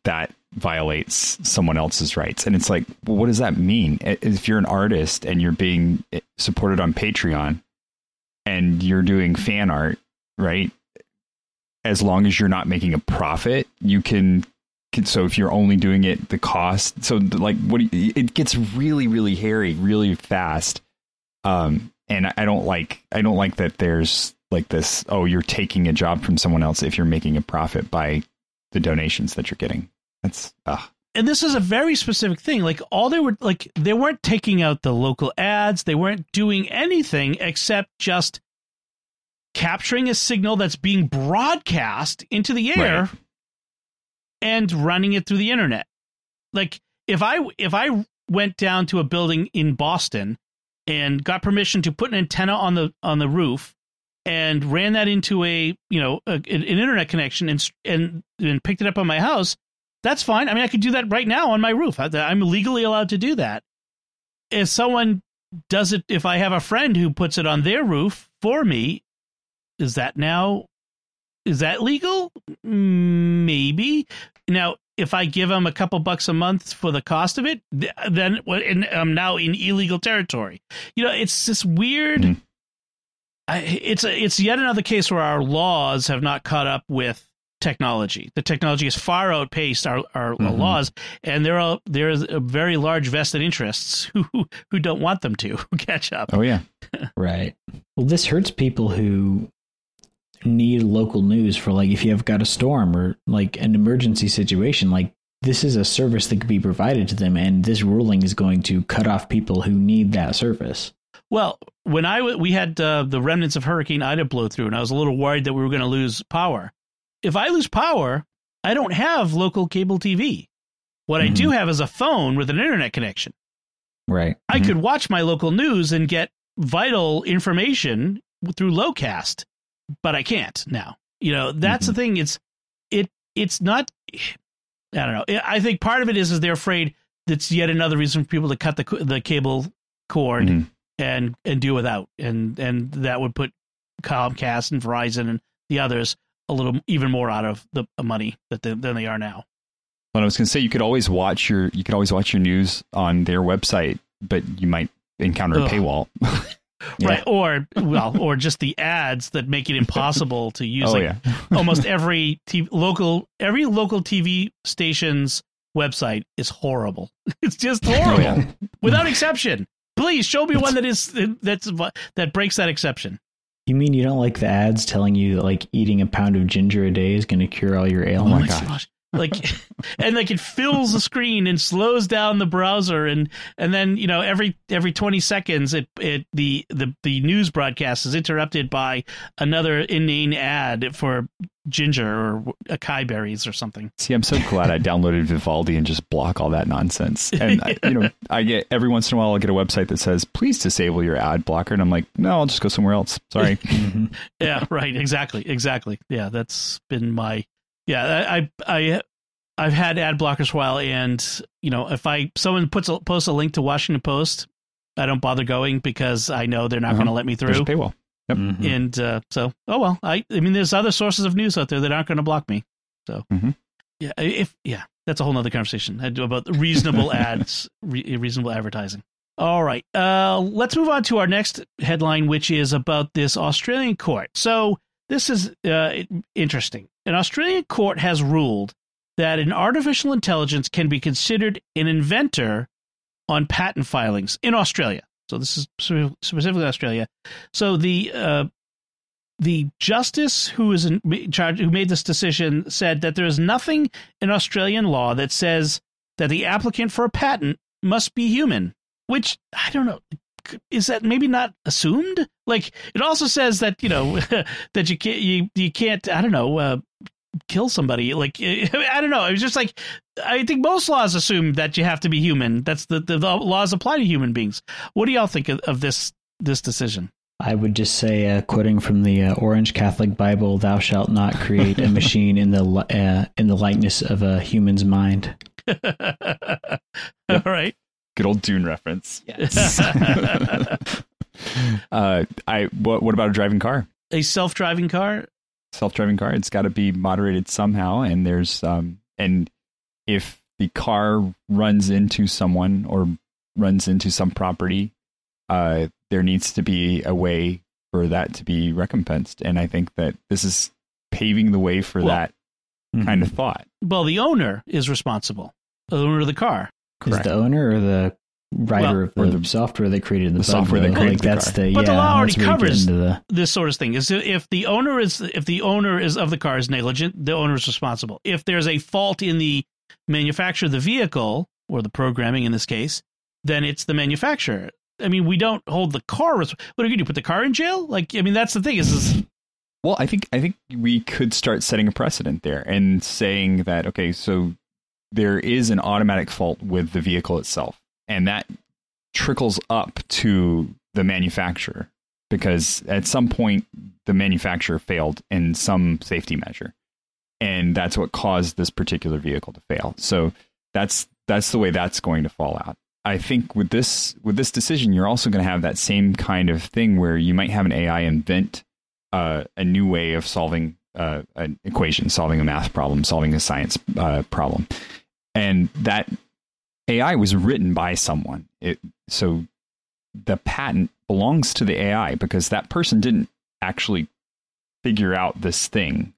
that violates someone else's rights. And it's like, well, what does that mean? If you're an artist and you're being eh, supported on Patreon and you're doing fan art, right? As long as you're not making a profit, you can. So if you're only doing it the cost, so like what you, it gets really really hairy really fast. Um, and I don't like I don't like that there's like this. Oh, you're taking a job from someone else if you're making a profit by the donations that you're getting. That's uh. and this is a very specific thing. Like all they were like they weren't taking out the local ads. They weren't doing anything except just capturing a signal that's being broadcast into the air right. And running it through the internet. Like if I if I went down to a building in Boston and got permission to put an antenna on the on the roof and ran that into a you know a, an internet connection and and and picked it up on my house, that's fine. I mean, I could do that right now on my roof. I'm legally allowed to do that. If someone does it, if I have a friend who puts it on their roof for me, is that now is that legal? Maybe. Now, if I give them a couple bucks a month for the cost of it, then I'm now in illegal territory. You know, it's this weird. Mm-hmm it's a, it's yet another case where our laws have not caught up with technology. The technology has far outpaced our, our mm-hmm. laws, and there are there is a very large vested interests who who don't want them to catch up. Oh yeah, right. Well, this hurts people who need local news for like if you have got a storm or like an emergency situation. Like this is a service that could be provided to them, and this ruling is going to cut off people who need that service. Well, when I w- we had uh, the remnants of Hurricane Ida blow through, and I was a little worried that we were going to lose power. If I lose power, I don't have local cable TV. What I do have is a phone with an internet connection. Right. I Mhm. could watch my local news and get vital information through Locast, but I can't now. You know, that's the thing. It's it it's not. I don't know. I think part of it is is they're afraid that's yet another reason for people to cut the the cable cord Mhm. and and do without, and and that would put Comcast and Verizon and the others a little even more out of the money that they, than they are now. But I was going to say you could always watch your you could always watch your news on their website, but you might encounter a paywall. Yeah. Right. Or, well, or just the ads that make it impossible to use. oh like, yeah, almost every TV, local, every local TV station's website is horrible. It's just oh horrible yeah. without exception. Please show me one that is, that's, that breaks that exception. You mean you don't like the ads telling you that like eating a pound of ginger a day is going to cure all your ailments? Oh my gosh. Like, and like it fills the screen and slows down the browser, and and then you know every every twenty seconds it it the the the news broadcast is interrupted by another inane ad for ginger or acai uh, berries or something. See, I'm so glad I downloaded Vivaldi and just block all that nonsense. And I, you know, I get every once in a while I'll get a website that says, "Please disable your ad blocker," and I'm like, "No, I'll just go somewhere else." Sorry. Yeah right exactly exactly yeah that's been my yeah i i I- i've had ad blockers for a while and you know if i someone puts a posts a link to washington post i don't bother going because i know they're not Uh-huh. going to let me There's a through paywall. Yep. Mhm. and uh, so oh well i i mean there's other sources of news out there that aren't going to block me so Mhm. yeah if yeah that's a whole other conversation about reasonable ads re- reasonable advertising all right uh let's move on to our next headline which is about this australian court so this is uh, interesting an australian court has ruled that an artificial intelligence can be considered an inventor on patent filings in australia so this is specifically australia so the uh, the justice who is in charge who made this decision said that there is nothing in Australian law that says that the applicant for a patent must be human. Which I don't know. Is that maybe not assumed? Like it also says that you know that you can't you, you can't I don't know uh, kill somebody. Like I don't know. It was just like I think most laws assume that you have to be human. That's the the, the laws apply to human beings. What do y'all think of, of this this decision? I would just say, uh, quoting from the uh, Orange Catholic Bible, "Thou shalt not create a machine in the li- uh, in the likeness of a human's mind." All right. Good old Dune reference. Yes. uh, I what what about a driving car? a self-driving car Self-driving car. It's got to be moderated somehow, and there's um and if the car runs into someone or runs into some property, uh, there needs to be a way for that to be recompensed, and I think that this is paving the way for Well, that kind of thought. well the owner is responsible the owner of the car Is the owner or the writer of the, or the- software that created the, the bug, software that though? created like the that's car. the But yeah. the law already that's where you get covers- the this sort of thing is if the owner is if the owner is of the car is negligent the owner is responsible if there's a fault in the manufacture of the vehicle or the programming in this case then it's the manufacturer i mean we don't hold the car res- what are you going to put the car in jail like i mean that's the thing is, is Well, I think I think we could start setting a precedent there and saying that okay, so there is an automatic fault with the vehicle itself, and that trickles up to the manufacturer because at some point the manufacturer failed in some safety measure, and that's what caused this particular vehicle to fail. So that's that's the way that's going to fall out. I think with this with this decision, you're also going to have that same kind of thing where you might have an AI invent uh, a new way of solving uh, an equation, solving a math problem, solving a science uh, problem, and that AI was written by someone. It, so the patent belongs to the AI because that person didn't actually figure out this thing,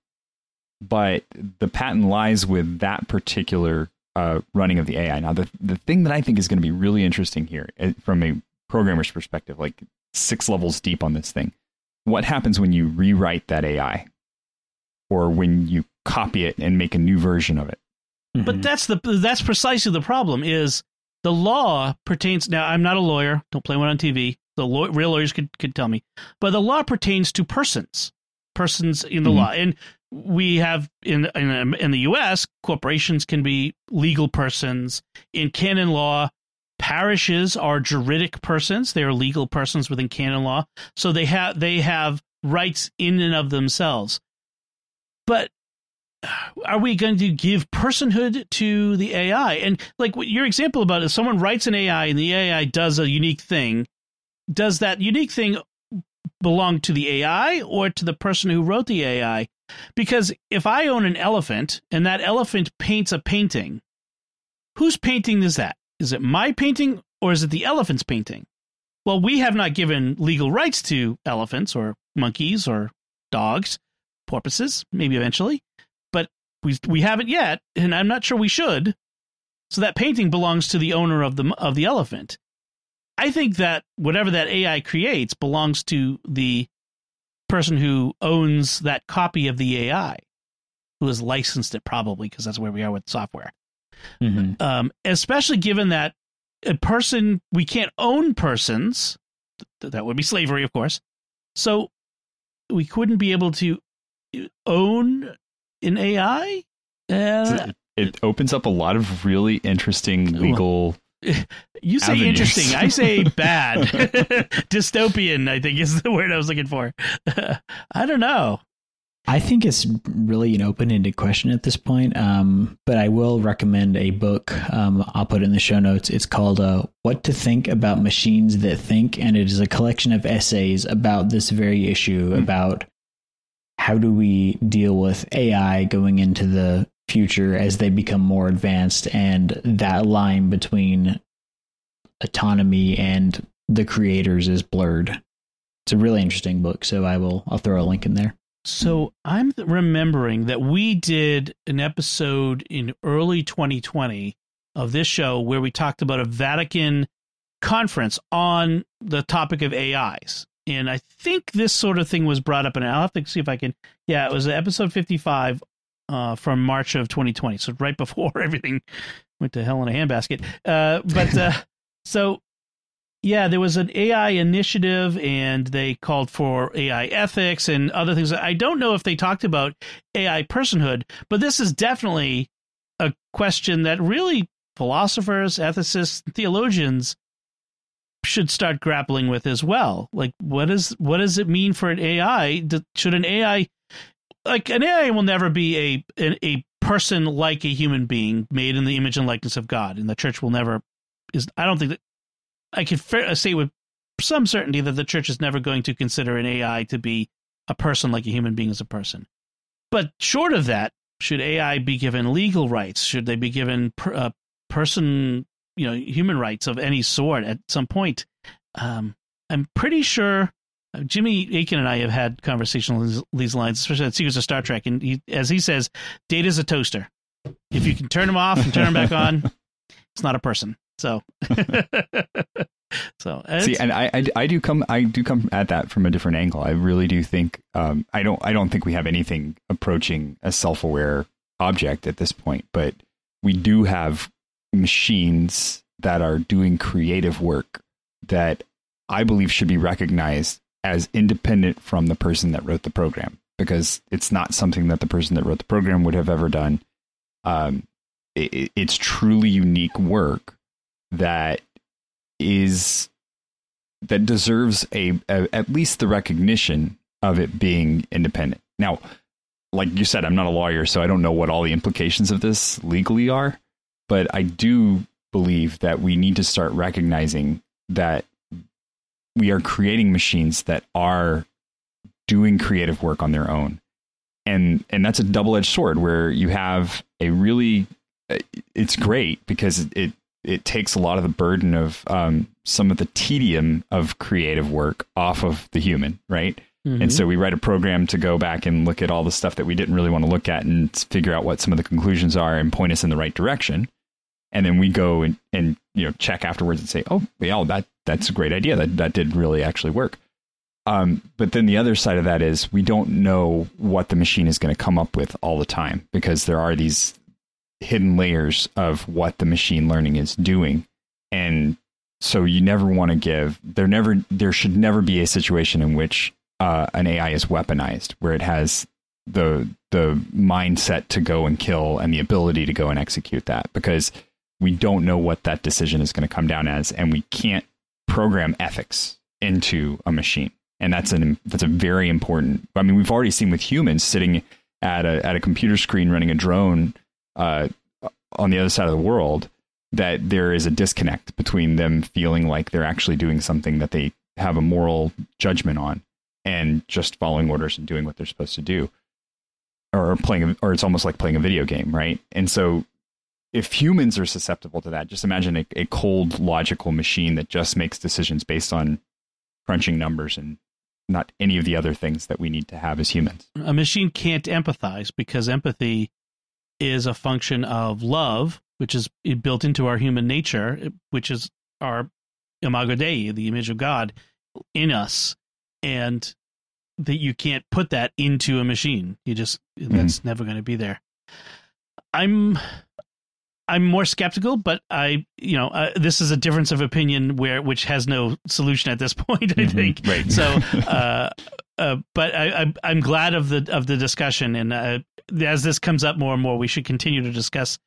but the patent lies with that particular uh, running of the AI. Now, the the thing that I think is going to be really interesting here, uh, from a programmer's perspective, like six levels deep on this thing what happens when you rewrite that AI or when you copy it and make a new version of it? But Mhm. that's the that's precisely the problem is the law pertains now I'm not a lawyer, don't play one on TV, The law, real lawyers could could tell me, but the law pertains to persons, persons in the mm-hmm. law, and we have in in in the U.S. corporations can be legal persons. In canon law, parishes are juridic persons; they are legal persons within canon law, so they have they have rights in and of themselves. But are we going to give personhood to the AI? And like your example about if someone writes an AI and the AI does a unique thing, does that unique thing belong to the AI or to the person who wrote the AI? Because if I own an elephant and that elephant paints a painting, whose painting is that? Is it my painting or is it the elephant's painting? Well, we have not given legal rights to elephants or monkeys or dogs, porpoises, maybe eventually we we haven't yet, and I'm not sure we should. So that painting belongs to the owner of the of the elephant. I think that whatever that AI creates belongs to the person who owns that copy of the AI, who has licensed it probably because that's where we are with software. Mm-hmm. Um, especially given that a person we can't own persons, that would be slavery, of course. So we couldn't be able to own in AI. Uh, it opens up a lot of really interesting legal. You say avenues. interesting. I say bad. Dystopian, I think is the word I was looking for. I don't know. I think it's really an open ended question at this point. Um, but I will recommend a book. Um, I'll put it in the show notes. It's called uh, What to Think About Machines That Think. And it is a collection of essays about this very issue mm-hmm. about how do we deal with AI going into the future as they become more advanced and that line between autonomy and the creators is blurred. It's a really interesting book, so I will I'll throw a link in there. So I'm remembering that we did an episode in early 2020 of this show where we talked about a Vatican conference on the topic of AIs and I think this sort of thing was brought up, and I'll have to see if I can. Yeah, it was episode fifty-five uh, from March of 2020, so right before everything went to hell in a handbasket. Uh, but uh, so yeah, there was an AI initiative, and they called for AI ethics and other things. I don't know if they talked about AI personhood, but this is definitely a question that really philosophers, ethicists, theologians should start grappling with as well. Like, what is what does it mean for an AI? Should an AI like an AI will never be a a person like a human being made in the image and likeness of God, and the church will never is. I don't think that I can say with some certainty that the church is never going to consider an AI to be a person like a human being as a person. But short of that, should AI be given legal rights? Should they be given per, uh, person you know human rights of any sort at some point. Um, I'm pretty sure uh, Jimmy Akin and I have had conversations these lines, especially at Secrets of Star Trek. And he, as he says, Data's a toaster. If you can turn him off and turn him back on, it's not a person. So, so see, and I, I, I, do come, I do come at that from a different angle. I really do think, um, I don't, I don't think we have anything approaching a self-aware object at this point, but we do have machines that are doing creative work that I believe should be recognized as independent from the person that wrote the program because it's not something that the person that wrote the program would have ever done. Um, it, it's truly unique work that is that deserves a, a, at least the recognition of it being independent. Now, like you said, I'm not a lawyer, so I don't know what all the implications of this legally are. But I do believe that we need to start recognizing that we are creating machines that are doing creative work on their own. And and that's a double-edged sword where you have a really it's great because it it takes a lot of the burden of um, some of the tedium of creative work off of the human, right? Mm-hmm. And so we write a program to go back and look at all the stuff that we didn't really want to look at and figure out what some of the conclusions are and point us in the right direction and then we go and, and you know check afterwards and say, oh yeah, that that's a great idea. That that did really actually work. Um, but then the other side of that is we don't know what the machine is going to come up with all the time because there are these hidden layers of what the machine learning is doing, and so you never want to give there never there should never be a situation in which uh, an AI is weaponized where it has the the mindset to go and kill and the ability to go and execute that because we don't know what that decision is going to come down as and we can't program ethics into a machine. And that's an that's a very important i mean we've already seen with humans sitting at a at a computer screen running a drone uh, on the other side of the world that there is a disconnect between them feeling like they're actually doing something that they have a moral judgment on and just following orders and doing what they're supposed to do. Or playing or it's almost like playing a video game right? And so if humans are susceptible to that just imagine a, a cold logical machine that just makes decisions based on crunching numbers and not any of the other things that we need to have as humans a machine can't empathize because empathy is a function of love which is built into our human nature, which is our imago Dei, the image of God in us, and that you can't put that into a machine. You just mm-hmm. that's never going to be there. I'm I'm more skeptical, but I, you know, uh, this is a difference of opinion where which has no solution at this point. I mm-hmm. think. Right. So, uh, uh, but I, I, am glad of the of the discussion, and uh, as this comes up more and more, we should continue to discuss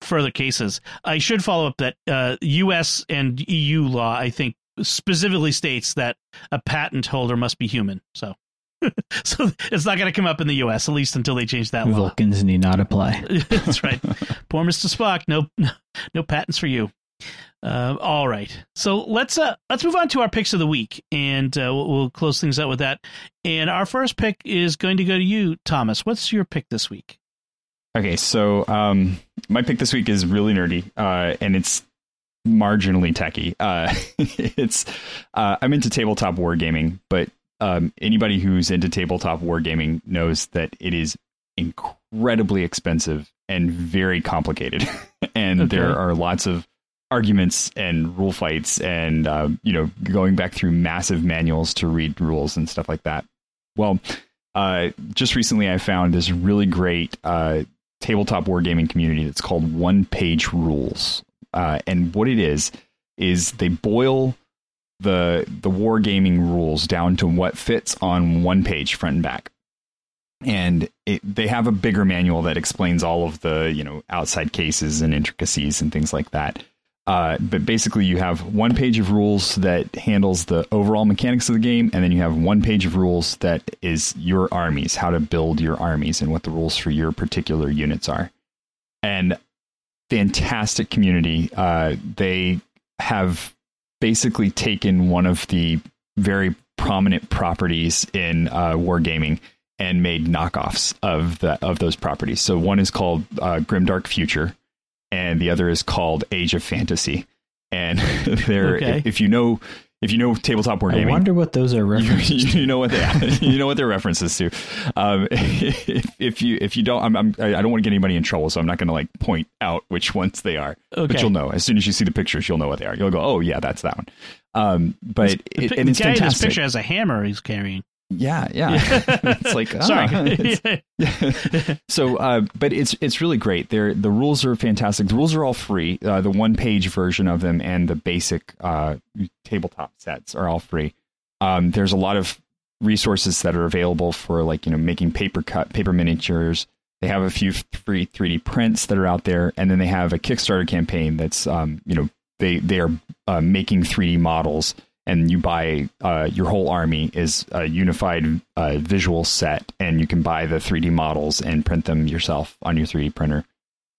further cases. I should follow up that uh, U.S. and EU law, I think, specifically states that a patent holder must be human. So. so it's not going to come up in the U.S. at least until they change that law. Vulcans need not apply. That's right. Poor Mister Spock. No, no patents for you. Uh, all right. So let's uh, let's move on to our picks of the week, and uh, we'll, we'll close things out with that. And our first pick is going to go to you, Thomas. What's your pick this week? Okay, so um, my pick this week is really nerdy, uh, and it's marginally techy. Uh, it's uh, I'm into tabletop wargaming, but um, anybody who's into tabletop wargaming knows that it is incredibly expensive and very complicated, and okay. there are lots of arguments and rule fights, and uh, you know, going back through massive manuals to read rules and stuff like that. Well. Uh, just recently, I found this really great uh, tabletop wargaming community that's called One Page Rules. Uh, and what it is is they boil the the wargaming rules down to what fits on one page front and back. And it, they have a bigger manual that explains all of the you know outside cases and intricacies and things like that. Uh, but basically, you have one page of rules that handles the overall mechanics of the game, and then you have one page of rules that is your armies, how to build your armies, and what the rules for your particular units are. And fantastic community. Uh, they have basically taken one of the very prominent properties in uh, wargaming and made knockoffs of the of those properties. So one is called uh, Grimdark Future, and the other is called Age of Fantasy. And they're okay. if, if, you know if you know tabletop wargaming, I wonder what those are references. You, you, know what they you know what they're references to. Um, if, if, you if you don't, I'm, I'm I don't want to get anybody in trouble, so I'm not going to like point out which ones they are. Okay. But you'll know as soon as you see the pictures, you'll know what they are. You'll go, oh yeah, that's that one. Um, but the, it, and it's guy fantastic. in this picture has a hammer he's carrying. Yeah, yeah. it's like oh, sorry. It's, so, uh, but it's it's really great. They're, the rules are fantastic. The rules are all free. Uh, the one page version of them and the basic uh, tabletop sets are all free. Um, there's a lot of resources that are available for like you know making paper cut paper miniatures. They have a few free 3D prints that are out there, and then they have a Kickstarter campaign that's um, you know they they are uh, making 3D models and you buy uh, your whole army is a unified uh, visual set, and you can buy the 3D models and print them yourself on your 3D printer.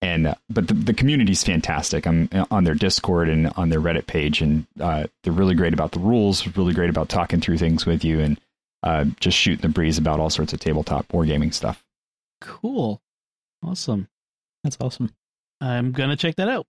And uh, but the, the community is fantastic. I'm uh, on their Discord and on their Reddit page, and uh, they're really great about the rules, really great about talking through things with you, and uh, just shooting the breeze about all sorts of tabletop wargaming stuff. Cool, awesome. That's awesome. I'm gonna check that out.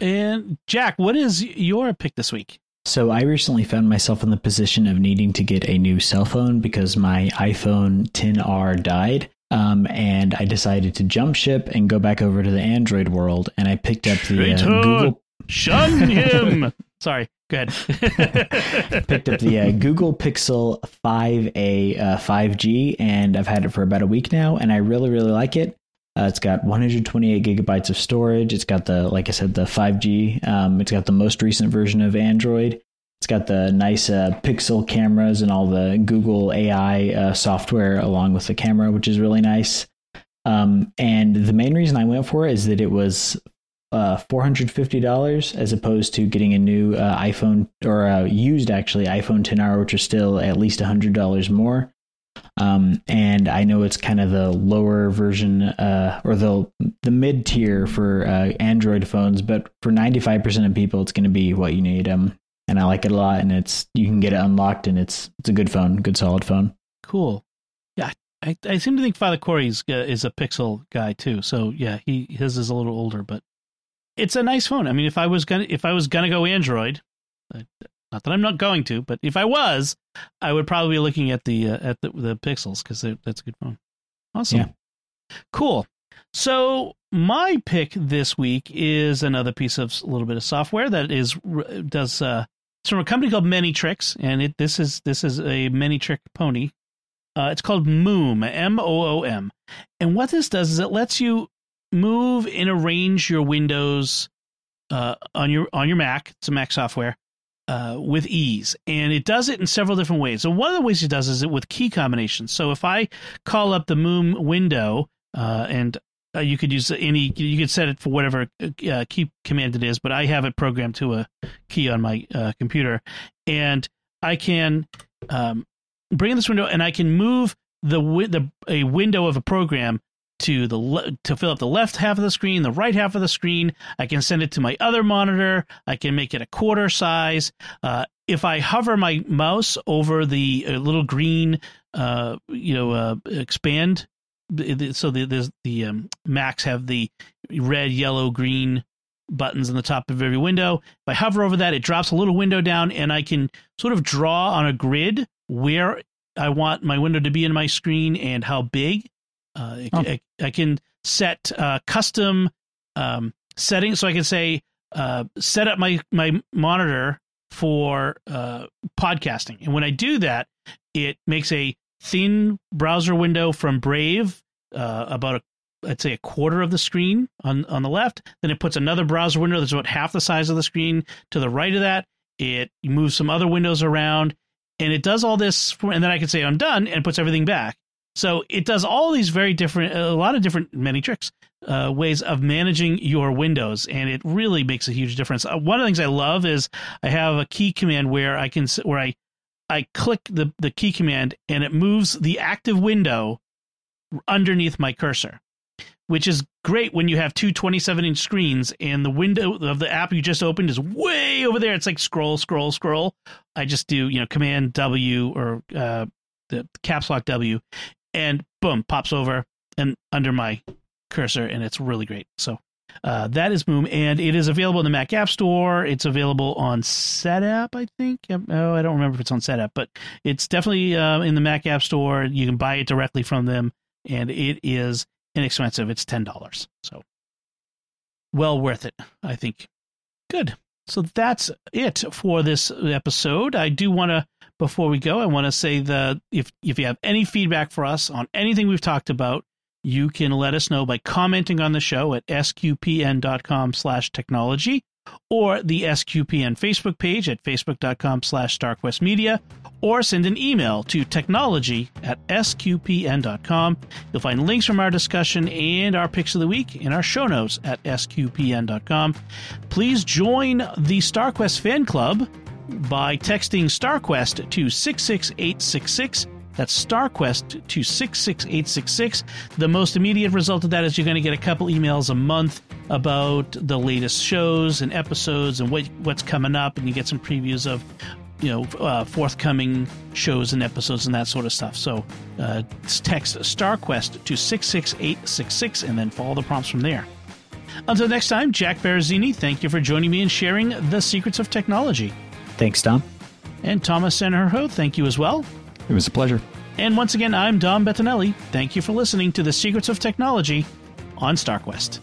And Jack, what is your pick this week? So I recently found myself in the position of needing to get a new cell phone because my iPhone 10R died. Um, and I decided to jump ship and go back over to the Android world, and I picked up the uh, Google. Shun him. Sorry, go ahead. picked up the uh, Google Pixel 5a uh, 5G, and I've had it for about a week now, and I really, really like it. Uh, it's got 128 gigabytes of storage. It's got the, like I said, the 5G. Um, it's got the most recent version of Android. It's got the nice uh, pixel cameras and all the Google AI uh, software along with the camera, which is really nice. Um, and the main reason I went for it is that it was uh, $450 as opposed to getting a new uh, iPhone or uh, used actually iPhone 10R, which is still at least $100 more. Um, and I know it's kind of the lower version uh, or the the mid tier for uh, Android phones, but for 95% of people, it's going to be what you need. Um, and I like it a lot, and it's you can get it unlocked, and it's it's a good phone, good solid phone. Cool. Yeah, I, I seem to think Father Corey is, uh, is a Pixel guy too. So yeah, he his is a little older, but it's a nice phone. I mean, if I was gonna if I was gonna go Android, not that I'm not going to, but if I was, I would probably be looking at the uh, at the, the Pixels because that's a good phone. Awesome, Yeah. cool. So my pick this week is another piece of a little bit of software that is does uh, it's from a company called Many Tricks, and it this is this is a Many Trick pony. Uh, it's called Moom, M O O M, and what this does is it lets you move and arrange your windows uh, on your on your Mac. It's a Mac software uh, with ease, and it does it in several different ways. So one of the ways it does is it with key combinations. So if I call up the Moom window, uh, and uh, you could use any, you could set it for whatever uh, key command it is, but I have it programmed to a key on my uh, computer, and I can um, bring in this window, and I can move the the a window of a program to the le- to fill up the left half of the screen, the right half of the screen. I can send it to my other monitor. I can make it a quarter size. Uh, if I hover my mouse over the uh, little green, uh, you know, uh, expand. So the the, the um, Macs have the red, yellow, green buttons on the top of every window. If I hover over that, it drops a little window down, and I can sort of draw on a grid where I want my window to be in my screen and how big. Uh, oh. I, I, can set uh, custom um, settings, so I can say uh, set up my my monitor for uh, podcasting, and when I do that, it makes a thin browser window from Brave, uh, about a I'd say a quarter of the screen on on the left. Then it puts another browser window that's about half the size of the screen to the right of that. It moves some other windows around, and it does all this. For, and then I can say I'm done, and puts everything back. So it does all these very different, a lot of different, many tricks, uh, ways of managing your windows, and it really makes a huge difference. Uh, one of the things I love is I have a key command where I can where I I click the the key command and it moves the active window underneath my cursor, which is great when you have two 27 inch screens and the window of the app you just opened is way over there. It's like scroll, scroll, scroll. I just do you know Command W or uh, the caps lock W, and boom, pops over and under my cursor, and it's really great. So uh, that is Moom, and it is available in the Mac App Store. It's available on SetApp, I think. Oh, I don't remember if it's on SetApp, but it's definitely uh, in the Mac App Store. You can buy it directly from them, and it is inexpensive. It's ten dollars, so well worth it, I think. Good. So that's it for this episode. I do want to before we go, I want to say that if if you have any feedback for us on anything we've talked about, you can let us know by commenting on the show at sqpn.com slash technology or the SQPN Facebook page at facebook.com slash starquestmedia or send an email to technology at sqpn.com. You'll find links from our discussion and our picks of the week in our show notes at sqpn.com. Please join the StarQuest fan club by texting StarQuest to 66866. That's StarQuest to 66866. The most immediate result of that is you're going to get a couple emails a month about the latest shows and episodes and what, what's coming up, and you get some previews of you know uh, forthcoming shows and episodes and that sort of stuff. So uh, text StarQuest to 66866 and then follow the prompts from there. Until next time, Jack Barazini, thank you for joining me and sharing the secrets of technology. Thanks, Tom. And Thomas Senherho, thank you as well. It was a pleasure. And once again, I'm Dom Bettinelli. Thank you for listening to The Secrets of Technology on StarQuest.